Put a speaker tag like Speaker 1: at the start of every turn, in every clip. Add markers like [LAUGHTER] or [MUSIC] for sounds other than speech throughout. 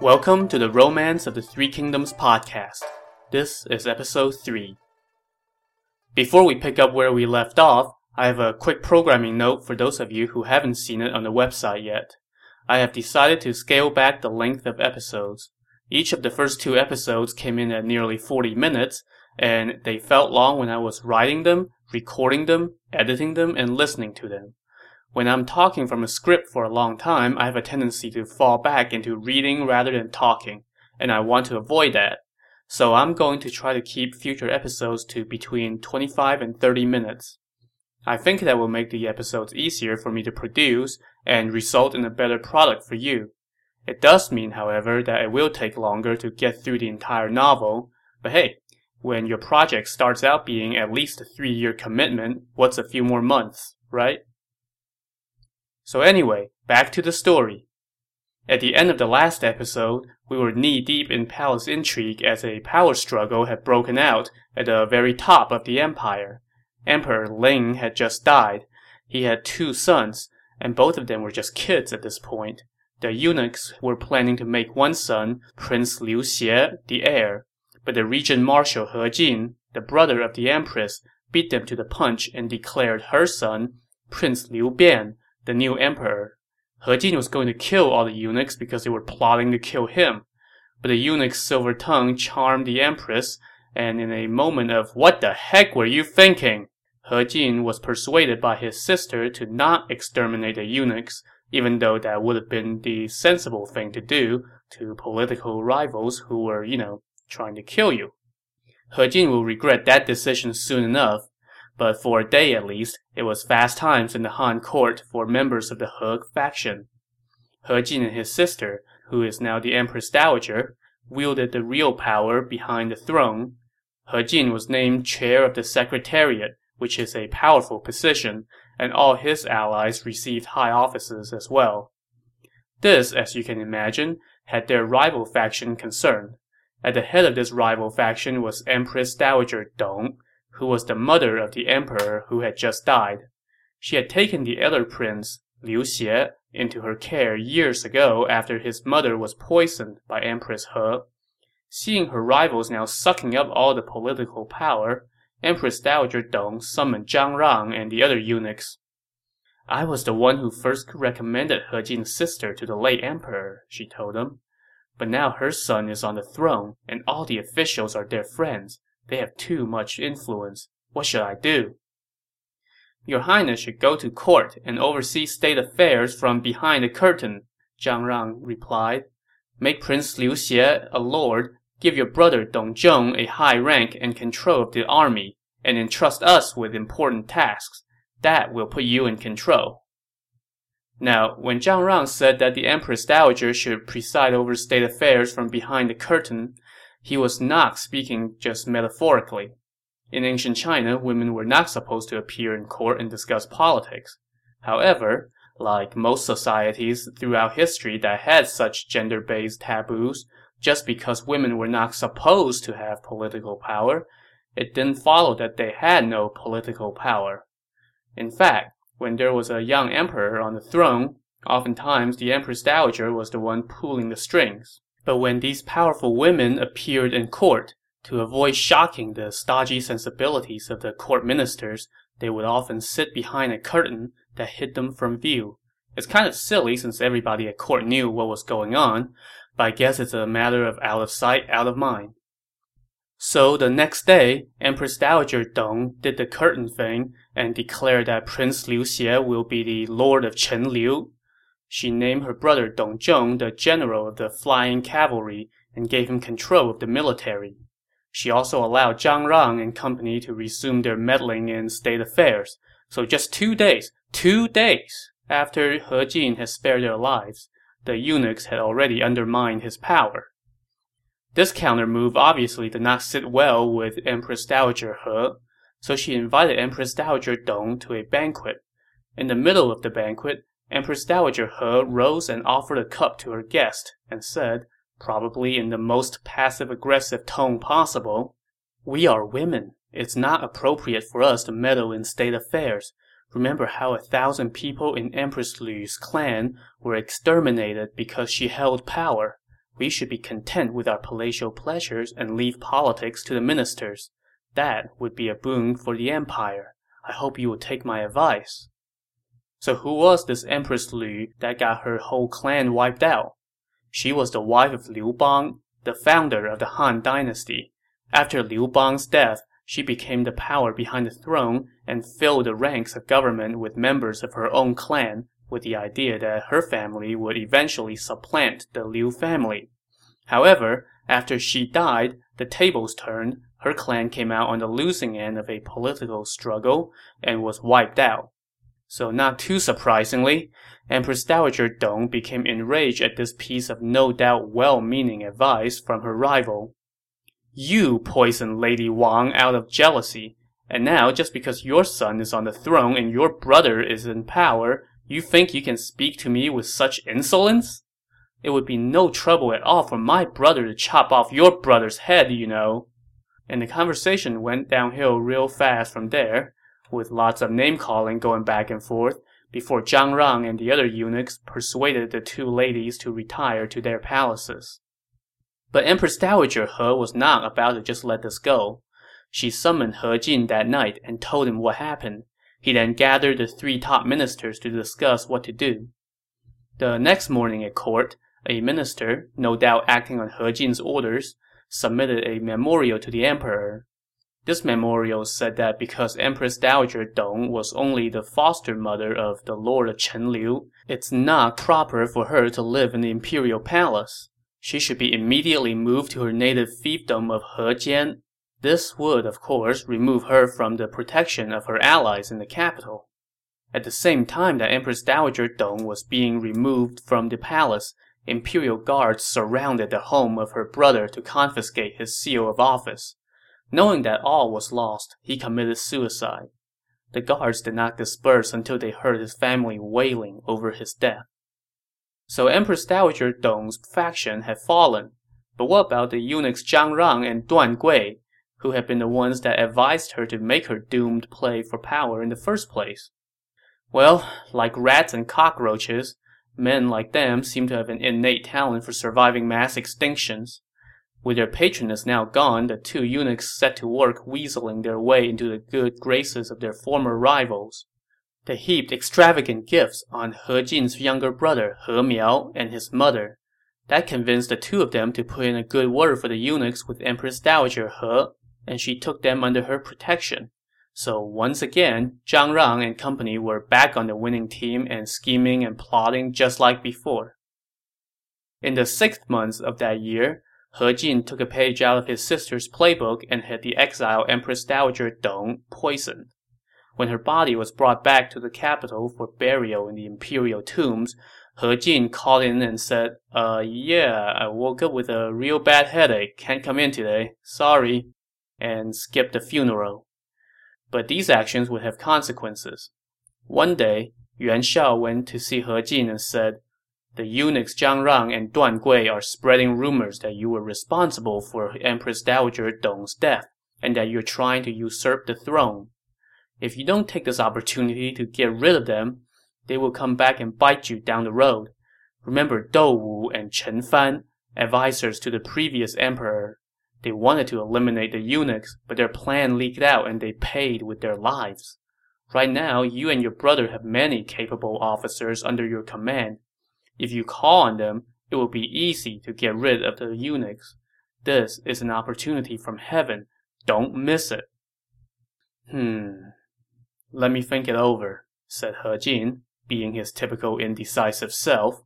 Speaker 1: Welcome to the Romance of the Three Kingdoms podcast. This is episode 3. Before we pick up where we left off, I have a quick programming note for those of you who haven't seen it on the website yet. I have decided to scale back the length of episodes. Each of the first two episodes came in at nearly 40 minutes, and they felt long when I was writing them, recording them, editing them, and listening to them. When I'm talking from a script for a long time, I have a tendency to fall back into reading rather than talking, and I want to avoid that. So I'm going to try to keep future episodes to between 25 and 30 minutes. I think that will make the episodes easier for me to produce and result in a better product for you. It does mean, however, that it will take longer to get through the entire novel, but hey, when your project starts out being at least a three year commitment, what's a few more months, right? So anyway, back to the story. At the end of the last episode, we were knee deep in palace intrigue as a power struggle had broken out at the very top of the empire. Emperor Ling had just died. He had two sons, and both of them were just kids at this point. The eunuchs were planning to make one son, Prince Liu Xie, the heir, but the regent marshal He Jin, the brother of the empress, beat them to the punch and declared her son, Prince Liu Bian, the new emperor. He Jin was going to kill all the eunuchs because they were plotting to kill him. But the eunuch's silver tongue charmed the empress, and in a moment of what the heck were you thinking? He Jin was persuaded by his sister to not exterminate the eunuchs, even though that would have been the sensible thing to do to political rivals who were, you know, trying to kill you. He Jin will regret that decision soon enough, but for a day at least, it was fast times in the Han court for members of the He faction. He Jin and his sister, who is now the Empress Dowager, wielded the real power behind the throne. He Jin was named chair of the Secretariat, which is a powerful position, and all his allies received high offices as well. This, as you can imagine, had their rival faction concerned. At the head of this rival faction was Empress Dowager Dong, who was the mother of the emperor who had just died. She had taken the elder prince, Liu Xie, into her care years ago after his mother was poisoned by Empress He. Seeing her rivals now sucking up all the political power, Empress Dowager Dong summoned Zhang Rang and the other eunuchs. I was the one who first recommended He Jin's sister to the late emperor, she told them. But now her son is on the throne, and all the officials are their friends. They have too much influence. What should I do? Your Highness should go to court and oversee state affairs from behind the curtain, Zhang Rang replied. Make Prince Liu Xie a lord, give your brother Dong Zhong a high rank and control of the army, and entrust us with important tasks. That will put you in control. Now, when Zhang Rang said that the Empress Dowager should preside over state affairs from behind the curtain, he was not speaking just metaphorically. In ancient China, women were not supposed to appear in court and discuss politics. However, like most societies throughout history that had such gender-based taboos, just because women were not supposed to have political power, it didn't follow that they had no political power. In fact, when there was a young emperor on the throne, oftentimes the empress dowager was the one pulling the strings. But when these powerful women appeared in court, to avoid shocking the stodgy sensibilities of the court ministers, they would often sit behind a curtain that hid them from view. It's kind of silly since everybody at court knew what was going on, but I guess it's a matter of out of sight, out of mind. So the next day, Empress Dowager Dong did the curtain thing and declared that Prince Liu Xie will be the Lord of Chen Liu, she named her brother Dong Zhong the general of the flying cavalry and gave him control of the military. She also allowed Zhang Rang and company to resume their meddling in state affairs. So just two days, two days after He Jin had spared their lives, the eunuchs had already undermined his power. This counter-move obviously did not sit well with Empress Dowager He, so she invited Empress Dowager Dong to a banquet. In the middle of the banquet, Empress Dowager He rose and offered a cup to her guest, and said, probably in the most passive-aggressive tone possible, We are women. It's not appropriate for us to meddle in state affairs. Remember how a thousand people in Empress Lu's clan were exterminated because she held power. We should be content with our palatial pleasures and leave politics to the ministers. That would be a boon for the empire. I hope you will take my advice. So who was this Empress Lu that got her whole clan wiped out? She was the wife of Liu Bang, the founder of the Han dynasty. After Liu Bang's death, she became the power behind the throne and filled the ranks of government with members of her own clan, with the idea that her family would eventually supplant the Liu family. However, after she died, the tables turned, her clan came out on the losing end of a political struggle and was wiped out. So not too surprisingly, Empress Dowager Dong became enraged at this piece of no doubt well-meaning advice from her rival. You poisoned Lady Wang out of jealousy, and now just because your son is on the throne and your brother is in power, you think you can speak to me with such insolence? It would be no trouble at all for my brother to chop off your brother's head, you know. And the conversation went downhill real fast from there, with lots of name-calling going back and forth, before Zhang Rang and the other eunuchs persuaded the two ladies to retire to their palaces. But Empress Dowager He was not about to just let this go. She summoned He Jin that night and told him what happened. He then gathered the three top ministers to discuss what to do. The next morning at court, a minister, no doubt acting on He Jin's orders, submitted a memorial to the emperor. This memorial said that because Empress Dowager Dong was only the foster mother of the lord of Chenliu, it's not proper for her to live in the imperial palace. She should be immediately moved to her native fiefdom of Hejian. This would, of course, remove her from the protection of her allies in the capital. At the same time that Empress Dowager Dong was being removed from the palace, imperial guards surrounded the home of her brother to confiscate his seal of office. Knowing that all was lost, he committed suicide. The guards did not disperse until they heard his family wailing over his death. So Empress Dowager Dong's faction had fallen. But what about the eunuchs Zhang Rang and Duan Gui, who had been the ones that advised her to make her doomed play for power in the first place? Well, like rats and cockroaches, men like them seem to have an innate talent for surviving mass extinctions. With their patroness now gone, the two eunuchs set to work weaseling their way into the good graces of their former rivals. They heaped extravagant gifts on He Jin's younger brother, He Miao, and his mother. That convinced the two of them to put in a good word for the eunuchs with Empress Dowager He, and she took them under her protection. So once again, Zhang Rang and company were back on the winning team and scheming and plotting just like before. In the sixth month of that year, he Jin took a page out of his sister's playbook and had the exiled Empress Dowager Dong poisoned. When her body was brought back to the capital for burial in the imperial tombs, He Jin called in and said, Uh, yeah, I woke up with a real bad headache, can't come in today, sorry, and skipped the funeral. But these actions would have consequences. One day, Yuan Shao went to see He Jin and said, the eunuchs Zhang Rang and Duan Gui are spreading rumors that you were responsible for Empress Dowager Dong's death, and that you're trying to usurp the throne. If you don't take this opportunity to get rid of them, they will come back and bite you down the road. Remember Dou Wu and Chen Fan, advisors to the previous emperor. They wanted to eliminate the eunuchs, but their plan leaked out and they paid with their lives. Right now, you and your brother have many capable officers under your command, if you call on them, it will be easy to get rid of the eunuchs. This is an opportunity from heaven. Don't miss it. Hmm. Let me think it over, said He Jin, being his typical indecisive self.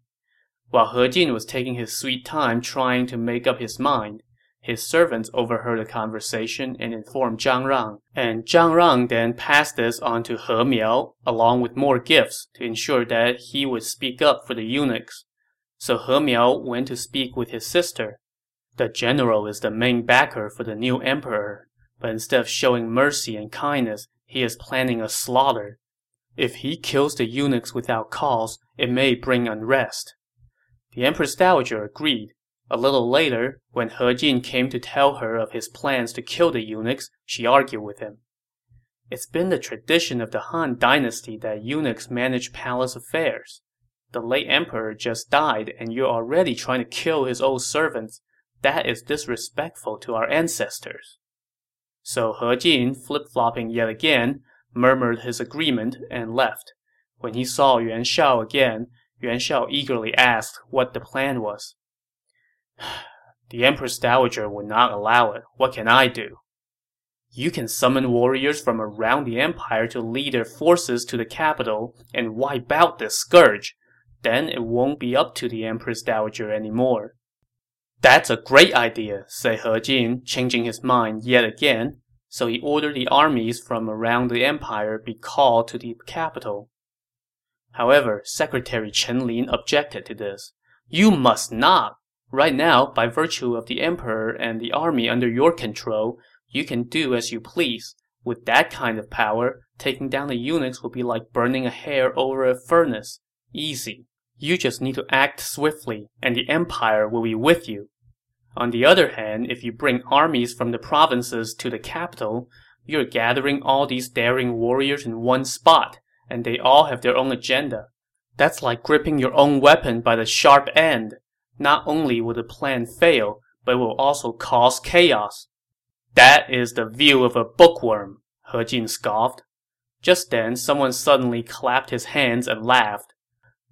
Speaker 1: While He Jin was taking his sweet time trying to make up his mind, his servants overheard the conversation and informed Zhang Rang, and Zhang Rang then passed this on to He Miao, along with more gifts, to ensure that he would speak up for the eunuchs. So He Miao went to speak with his sister. The general is the main backer for the new emperor, but instead of showing mercy and kindness, he is planning a slaughter. If he kills the eunuchs without cause, it may bring unrest. The Empress Dowager agreed, a little later, when He Jin came to tell her of his plans to kill the eunuchs, she argued with him. It's been the tradition of the Han dynasty that eunuchs manage palace affairs. The late emperor just died and you're already trying to kill his old servants. That is disrespectful to our ancestors. So He Jin, flip-flopping yet again, murmured his agreement and left. When he saw Yuan Shao again, Yuan Shao eagerly asked what the plan was. [SIGHS] The Empress Dowager would not allow it. What can I do? You can summon warriors from around the empire to lead their forces to the capital and wipe out this scourge. Then it won't be up to the Empress Dowager anymore. That's a great idea, said He Jin, changing his mind yet again. So he ordered the armies from around the empire be called to the capital. However, Secretary Chen Lin objected to this. You must not. Right now, by virtue of the emperor and the army under your control, you can do as you please. With that kind of power, taking down the eunuchs will be like burning a hair over a furnace. Easy. You just need to act swiftly, and the empire will be with you. On the other hand, if you bring armies from the provinces to the capital, you're gathering all these daring warriors in one spot, and they all have their own agenda. That's like gripping your own weapon by the sharp end. Not only will the plan fail, but it will also cause chaos. That is the view of a bookworm, He Jin scoffed. Just then, someone suddenly clapped his hands and laughed.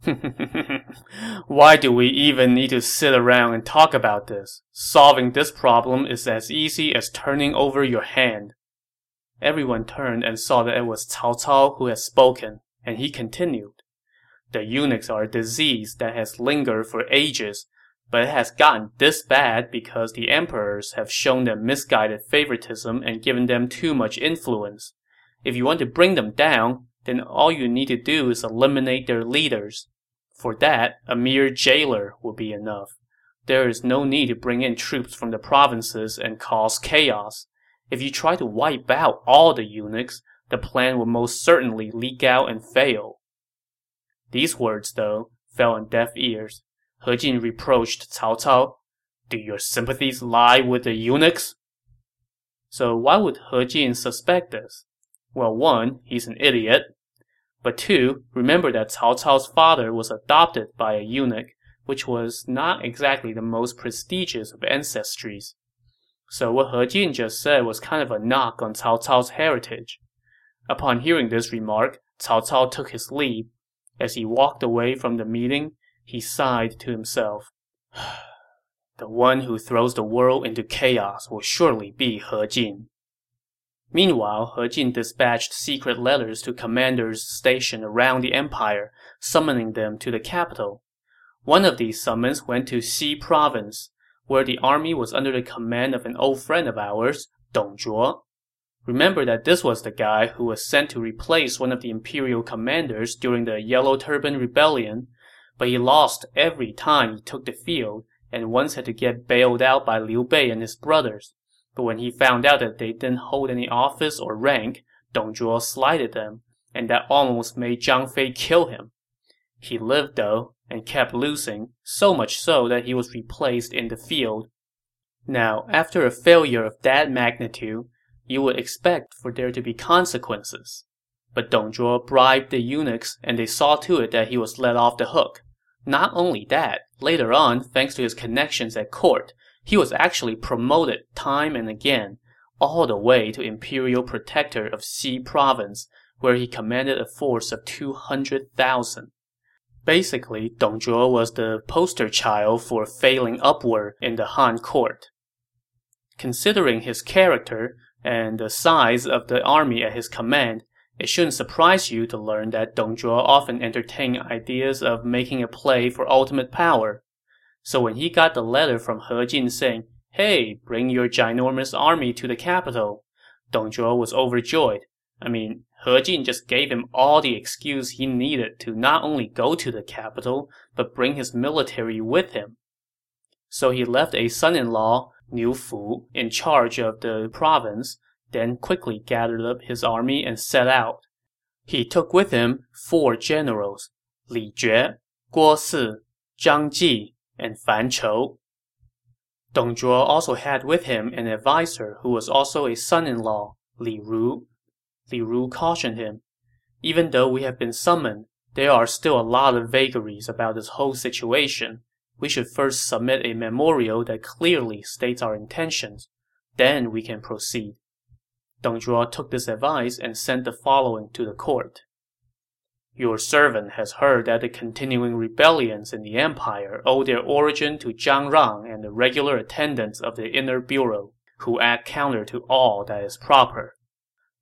Speaker 1: [LAUGHS] Why do we even need to sit around and talk about this? Solving this problem is as easy as turning over your hand. Everyone turned and saw that it was Cao Cao who had spoken, and he continued. The eunuchs are a disease that has lingered for ages, but it has gotten this bad because the emperors have shown them misguided favoritism and given them too much influence. If you want to bring them down, then all you need to do is eliminate their leaders. For that, a mere jailer will be enough. There is no need to bring in troops from the provinces and cause chaos. If you try to wipe out all the eunuchs, the plan will most certainly leak out and fail. These words, though, fell on deaf ears. He Jin reproached Cao Cao. Do your sympathies lie with the eunuchs? So why would He Jin suspect this? Well, one, he's an idiot. But two, remember that Cao Cao's father was adopted by a eunuch, which was not exactly the most prestigious of ancestries. So what He Jin just said was kind of a knock on Cao Cao's heritage. Upon hearing this remark, Cao Cao took his leave. As he walked away from the meeting, he sighed to himself. [SIGHS] the one who throws the world into chaos will surely be He Jin. Meanwhile, He Jin dispatched secret letters to commanders stationed around the empire, summoning them to the capital. One of these summons went to Xi province, where the army was under the command of an old friend of ours, Dong Zhuo. Remember that this was the guy who was sent to replace one of the imperial commanders during the Yellow Turban Rebellion, but he lost every time he took the field, and once had to get bailed out by Liu Bei and his brothers. But when he found out that they didn't hold any office or rank, Dong Zhuo slighted them, and that almost made Zhang Fei kill him. He lived, though, and kept losing, so much so that he was replaced in the field. Now, after a failure of that magnitude, you would expect for there to be consequences. But Dong Zhuo bribed the eunuchs, and they saw to it that he was let off the hook. Not only that, later on, thanks to his connections at court, he was actually promoted time and again, all the way to Imperial Protector of Xi Province, where he commanded a force of 200,000. Basically, Dong Zhuo was the poster child for failing upward in the Han court. Considering his character and the size of the army at his command, it shouldn't surprise you to learn that Dong Zhuo often entertained ideas of making a play for ultimate power. So when he got the letter from He Jin saying, Hey, bring your ginormous army to the capital, Dong Zhuo was overjoyed. I mean, He Jin just gave him all the excuse he needed to not only go to the capital, but bring his military with him. So he left a son-in-law, Niu Fu, in charge of the province, then quickly gathered up his army and set out. He took with him four generals, Li Jue, Guo Si, Zhang Ji, and Fan Chou. Dong Zhuo also had with him an adviser who was also a son-in-law, Li Ru. Li Ru cautioned him, Even though we have been summoned, There are still a lot of vagaries about this whole situation. We should first submit a memorial that clearly states our intentions. Then we can proceed. Dong Zhuo took this advice and sent the following to the court. Your servant has heard that the continuing rebellions in the empire owe their origin to Zhang Rang and the regular attendants of the inner bureau, who act counter to all that is proper.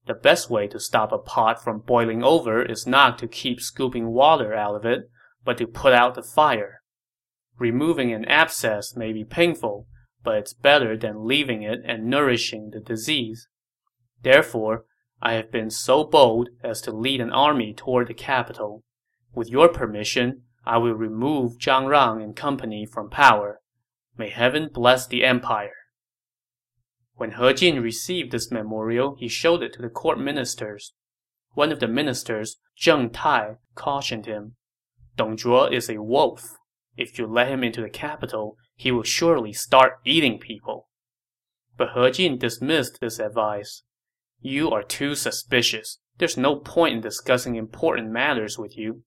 Speaker 1: The best way to stop a pot from boiling over is not to keep scooping water out of it, but to put out the fire. Removing an abscess may be painful, but it's better than leaving it and nourishing the disease. Therefore, I have been so bold as to lead an army toward the capital. With your permission, I will remove Zhang Rang and company from power. May heaven bless the empire. When He Jin received this memorial, he showed it to the court ministers. One of the ministers, Zheng Tai, cautioned him. Dong Zhuo is a wolf. If you let him into the capital, he will surely start eating people. But He Jin dismissed this advice. You are too suspicious. There's no point in discussing important matters with you.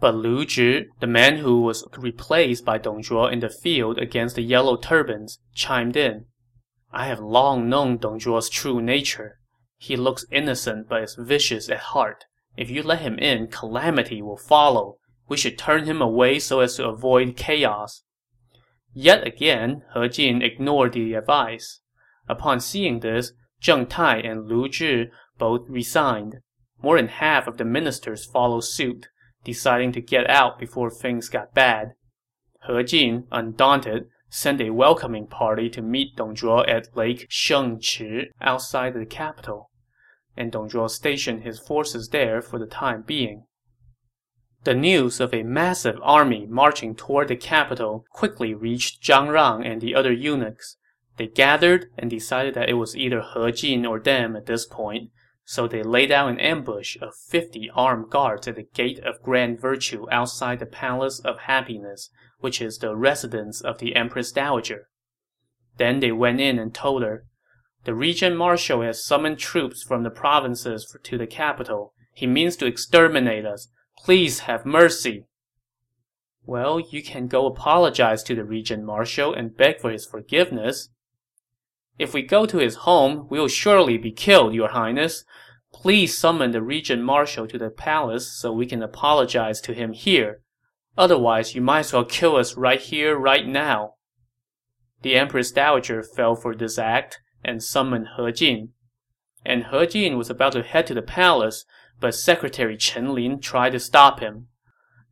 Speaker 1: But Lu Zhi, the man who was replaced by Dong Zhuo in the field against the Yellow Turbans, chimed in. I have long known Dong Zhuo's true nature. He looks innocent but is vicious at heart. If you let him in, calamity will follow. We should turn him away so as to avoid chaos. Yet again, He Jin ignored the advice. Upon seeing this, Zheng Tai and Lu Zhi both resigned. More than half of the ministers followed suit, deciding to get out before things got bad. He Jin, undaunted, sent a welcoming party to meet Dong Zhuo at Lake Shengchi outside the capital, and Dong Zhuo stationed his forces there for the time being. The news of a massive army marching toward the capital quickly reached Zhang Rang and the other eunuchs. They gathered and decided that it was either He Jin or them at this point, so they laid out an ambush of fifty armed guards at the Gate of Grand Virtue outside the Palace of Happiness, which is the residence of the Empress Dowager. Then they went in and told her, The regent marshal has summoned troops from the provinces to the capital. He means to exterminate us. Please have mercy. Well, you can go apologize to the regent marshal and beg for his forgiveness. If we go to his home, we will surely be killed, your highness. Please summon the regent marshal to the palace so we can apologize to him here. Otherwise, you might as well kill us right here, right now. The Empress Dowager fell for this act and summoned He Jin. And He Jin was about to head to the palace but Secretary Chen Lin tried to stop him.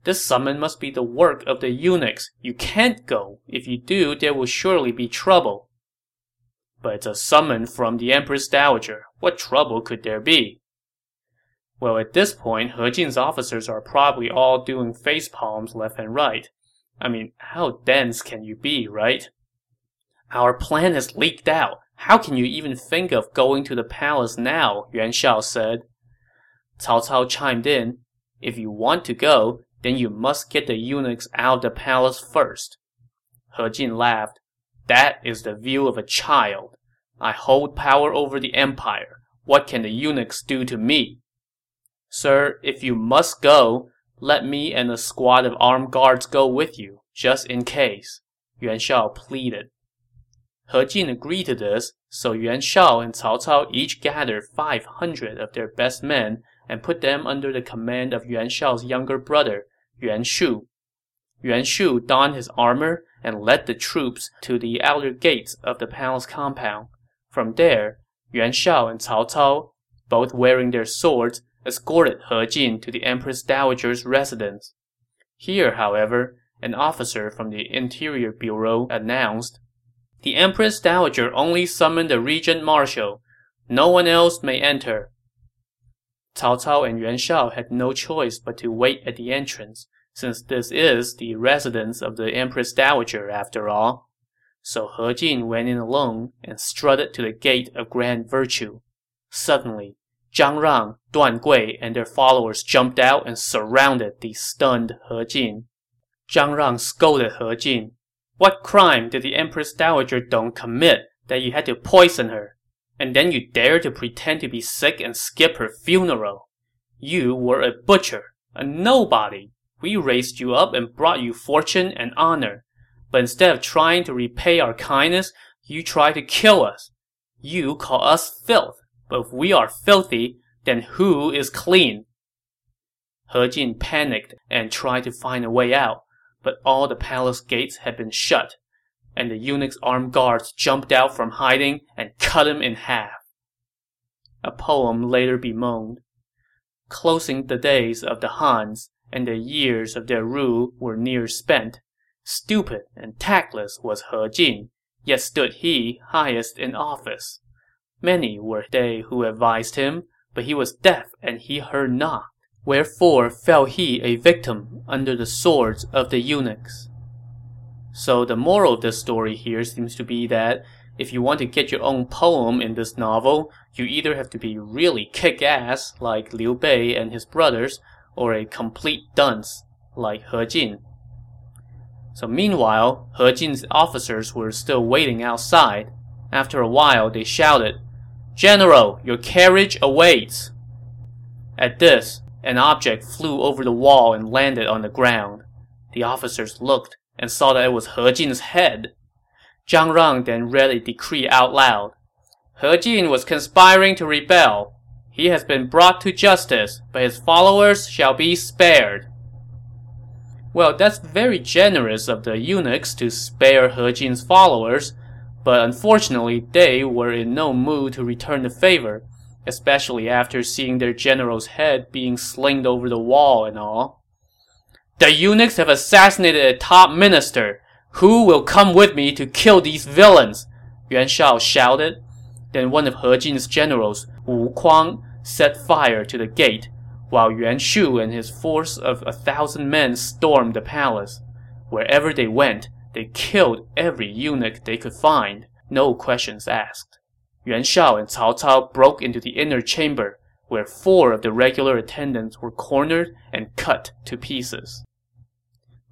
Speaker 1: This summon must be the work of the eunuchs. You can't go. If you do, there will surely be trouble. But it's a summon from the Empress Dowager. What trouble could there be? Well, at this point, He Jin's officers are probably all doing face palms left and right. I mean, how dense can you be, right? Our plan has leaked out. How can you even think of going to the palace now? Yuan Shao said. Cao Cao chimed in, If you want to go, then you must get the eunuchs out of the palace first. He Jin laughed. That is the view of a child. I hold power over the empire. What can the eunuchs do to me? Sir, if you must go, let me and a squad of armed guards go with you, just in case, Yuan Shao pleaded. He Jin agreed to this, so Yuan Shao and Cao Cao each gathered 500 of their best men and put them under the command of Yuan Shao's younger brother, Yuan Shu. Yuan Shu donned his armor and led the troops to the outer gates of the palace compound. From there, Yuan Shao and Cao Cao, both wearing their swords, escorted He Jin to the Empress Dowager's residence. Here, however, an officer from the Interior Bureau announced, The Empress Dowager only summoned the regent marshal. No one else may enter. Cao Cao and Yuan Shao had no choice but to wait at the entrance, since this is the residence of the Empress Dowager after all. So He Jin went in alone and strutted to the gate of Grand Virtue. Suddenly, Zhang Rang, Duan Gui, and their followers jumped out and surrounded the stunned He Jin. Zhang Rang scolded He Jin. What crime did the Empress Dowager Dong commit that you had to poison her? and then you dare to pretend to be sick and skip her funeral. You were a butcher. A nobody. We raised you up and brought you fortune and honor. But instead of trying to repay our kindness, you try to kill us. You call us filth. But if we are filthy, then who is clean? He Jin panicked and tried to find a way out, but all the palace gates had been shut, and the eunuch's armed guards jumped out from hiding and cut him in half. A poem later bemoaned. Closing the days of the Hans, and the years of their rule were near spent. Stupid and tactless was He Jin, yet stood he highest in office. Many were they who advised him, but he was deaf and he heard not. Wherefore fell he a victim under the swords of the eunuchs. So the moral of this story here seems to be that if you want to get your own poem in this novel, you either have to be really kick-ass, like Liu Bei and his brothers, or a complete dunce, like He Jin. So meanwhile, He Jin's officers were still waiting outside. After a while, they shouted, General, your carriage awaits! At this, an object flew over the wall and landed on the ground. The officers looked and saw that it was He Jin's head. Zhang Rang then read a decree out loud. He Jin was conspiring to rebel. He has been brought to justice, but his followers shall be spared. Well, that's very generous of the eunuchs to spare He Jin's followers, but unfortunately they were in no mood to return the favor, especially after seeing their general's head being slinged over the wall and all. The eunuchs have assassinated a top minister. Who will come with me to kill these villains? Yuan Shao shouted. Then one of He Jin's generals, Wu Kuang, set fire to the gate, while Yuan Shu and his force of a thousand men stormed the palace. Wherever they went, they killed every eunuch they could find, no questions asked. Yuan Shao and Cao Cao broke into the inner chamber, where four of the regular attendants were cornered and cut to pieces.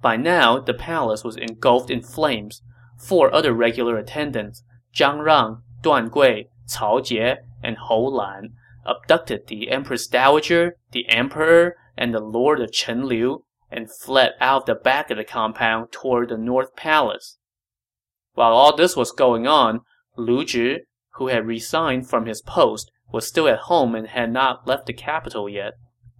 Speaker 1: By now, the palace was engulfed in flames. Four other regular attendants, Zhang Rang, Duan Gui, Cao Jie, and Hou Lan, abducted the Empress Dowager, the Emperor, and the Lord of Chenliu, and fled out the back of the compound toward the North Palace. While all this was going on, Lu Zhi, who had resigned from his post, was still at home and had not left the capital yet.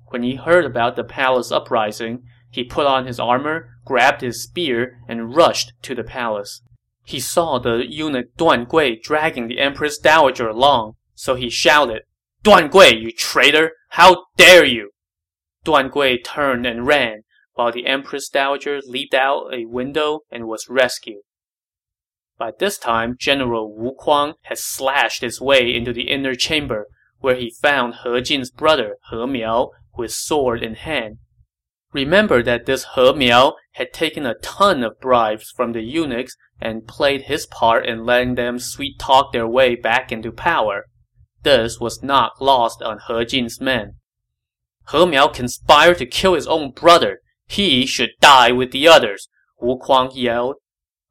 Speaker 1: When he heard about the palace uprising, he put on his armor, grabbed his spear, and rushed to the palace. He saw the eunuch Duan Gui dragging the Empress Dowager along, so he shouted, Duan Gui, you traitor! How dare you! Duan Gui turned and ran, while the Empress Dowager leaped out a window and was rescued. By this time, General Wu Kuang had slashed his way into the inner chamber, where he found He Jin's brother, He Miao, with sword in hand. Remember that this He Miao had taken a ton of bribes from the eunuchs and played his part in letting them sweet talk their way back into power. This was not lost on He Jin's men. He Miao conspired to kill his own brother. He should die with the others, Wu Kuang yelled.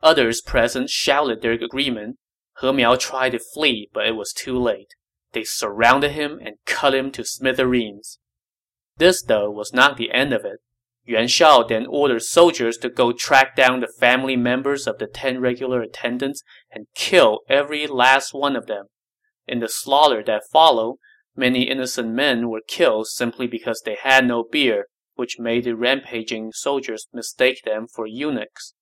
Speaker 1: Others present shouted their agreement. He Miao tried to flee, but it was too late. They surrounded him and cut him to smithereens. This, though, was not the end of it. Yuan Shao then ordered soldiers to go track down the family members of the ten regular attendants and kill every last one of them. In the slaughter that followed, many innocent men were killed simply because they had no beer, which made the rampaging soldiers mistake them for eunuchs.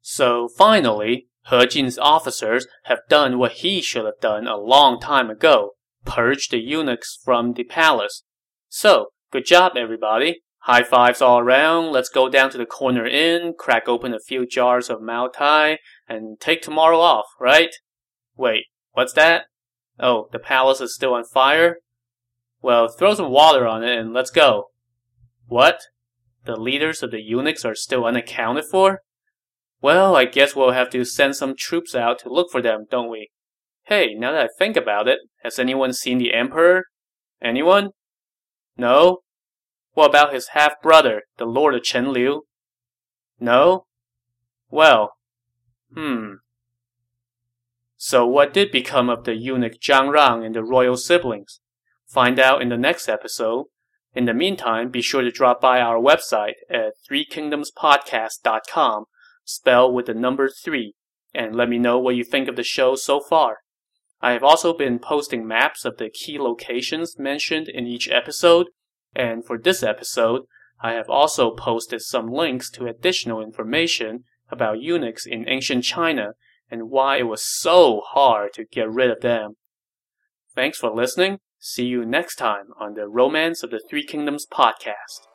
Speaker 1: So finally, He Jin's officers have done what he should have done a long time ago, purged the eunuchs from the palace. So, good job everybody. High fives all around. Let's go down to the corner inn, crack open a few jars of Mao Tai, and take tomorrow off, right? Wait, what's that? Oh, the palace is still on fire? Well, throw some water on it and let's go. What? The leaders of the eunuchs are still unaccounted for? Well, I guess we'll have to send some troops out to look for them, don't we? Hey, now that I think about it, has anyone seen the Emperor? Anyone? No? What about his half-brother, the Lord of Chenliu? No? Well, hmm. So what did become of the eunuch Zhang Rang and the royal siblings? Find out in the next episode. In the meantime, be sure to drop by our website at threekingdomspodcast.com, spelled with the number 3, and let me know what you think of the show so far. I have also been posting maps of the key locations mentioned in each episode, and for this episode, I have also posted some links to additional information about eunuchs in ancient China and why it was so hard to get rid of them. Thanks for listening. See you next time on the Romance of the Three Kingdoms podcast.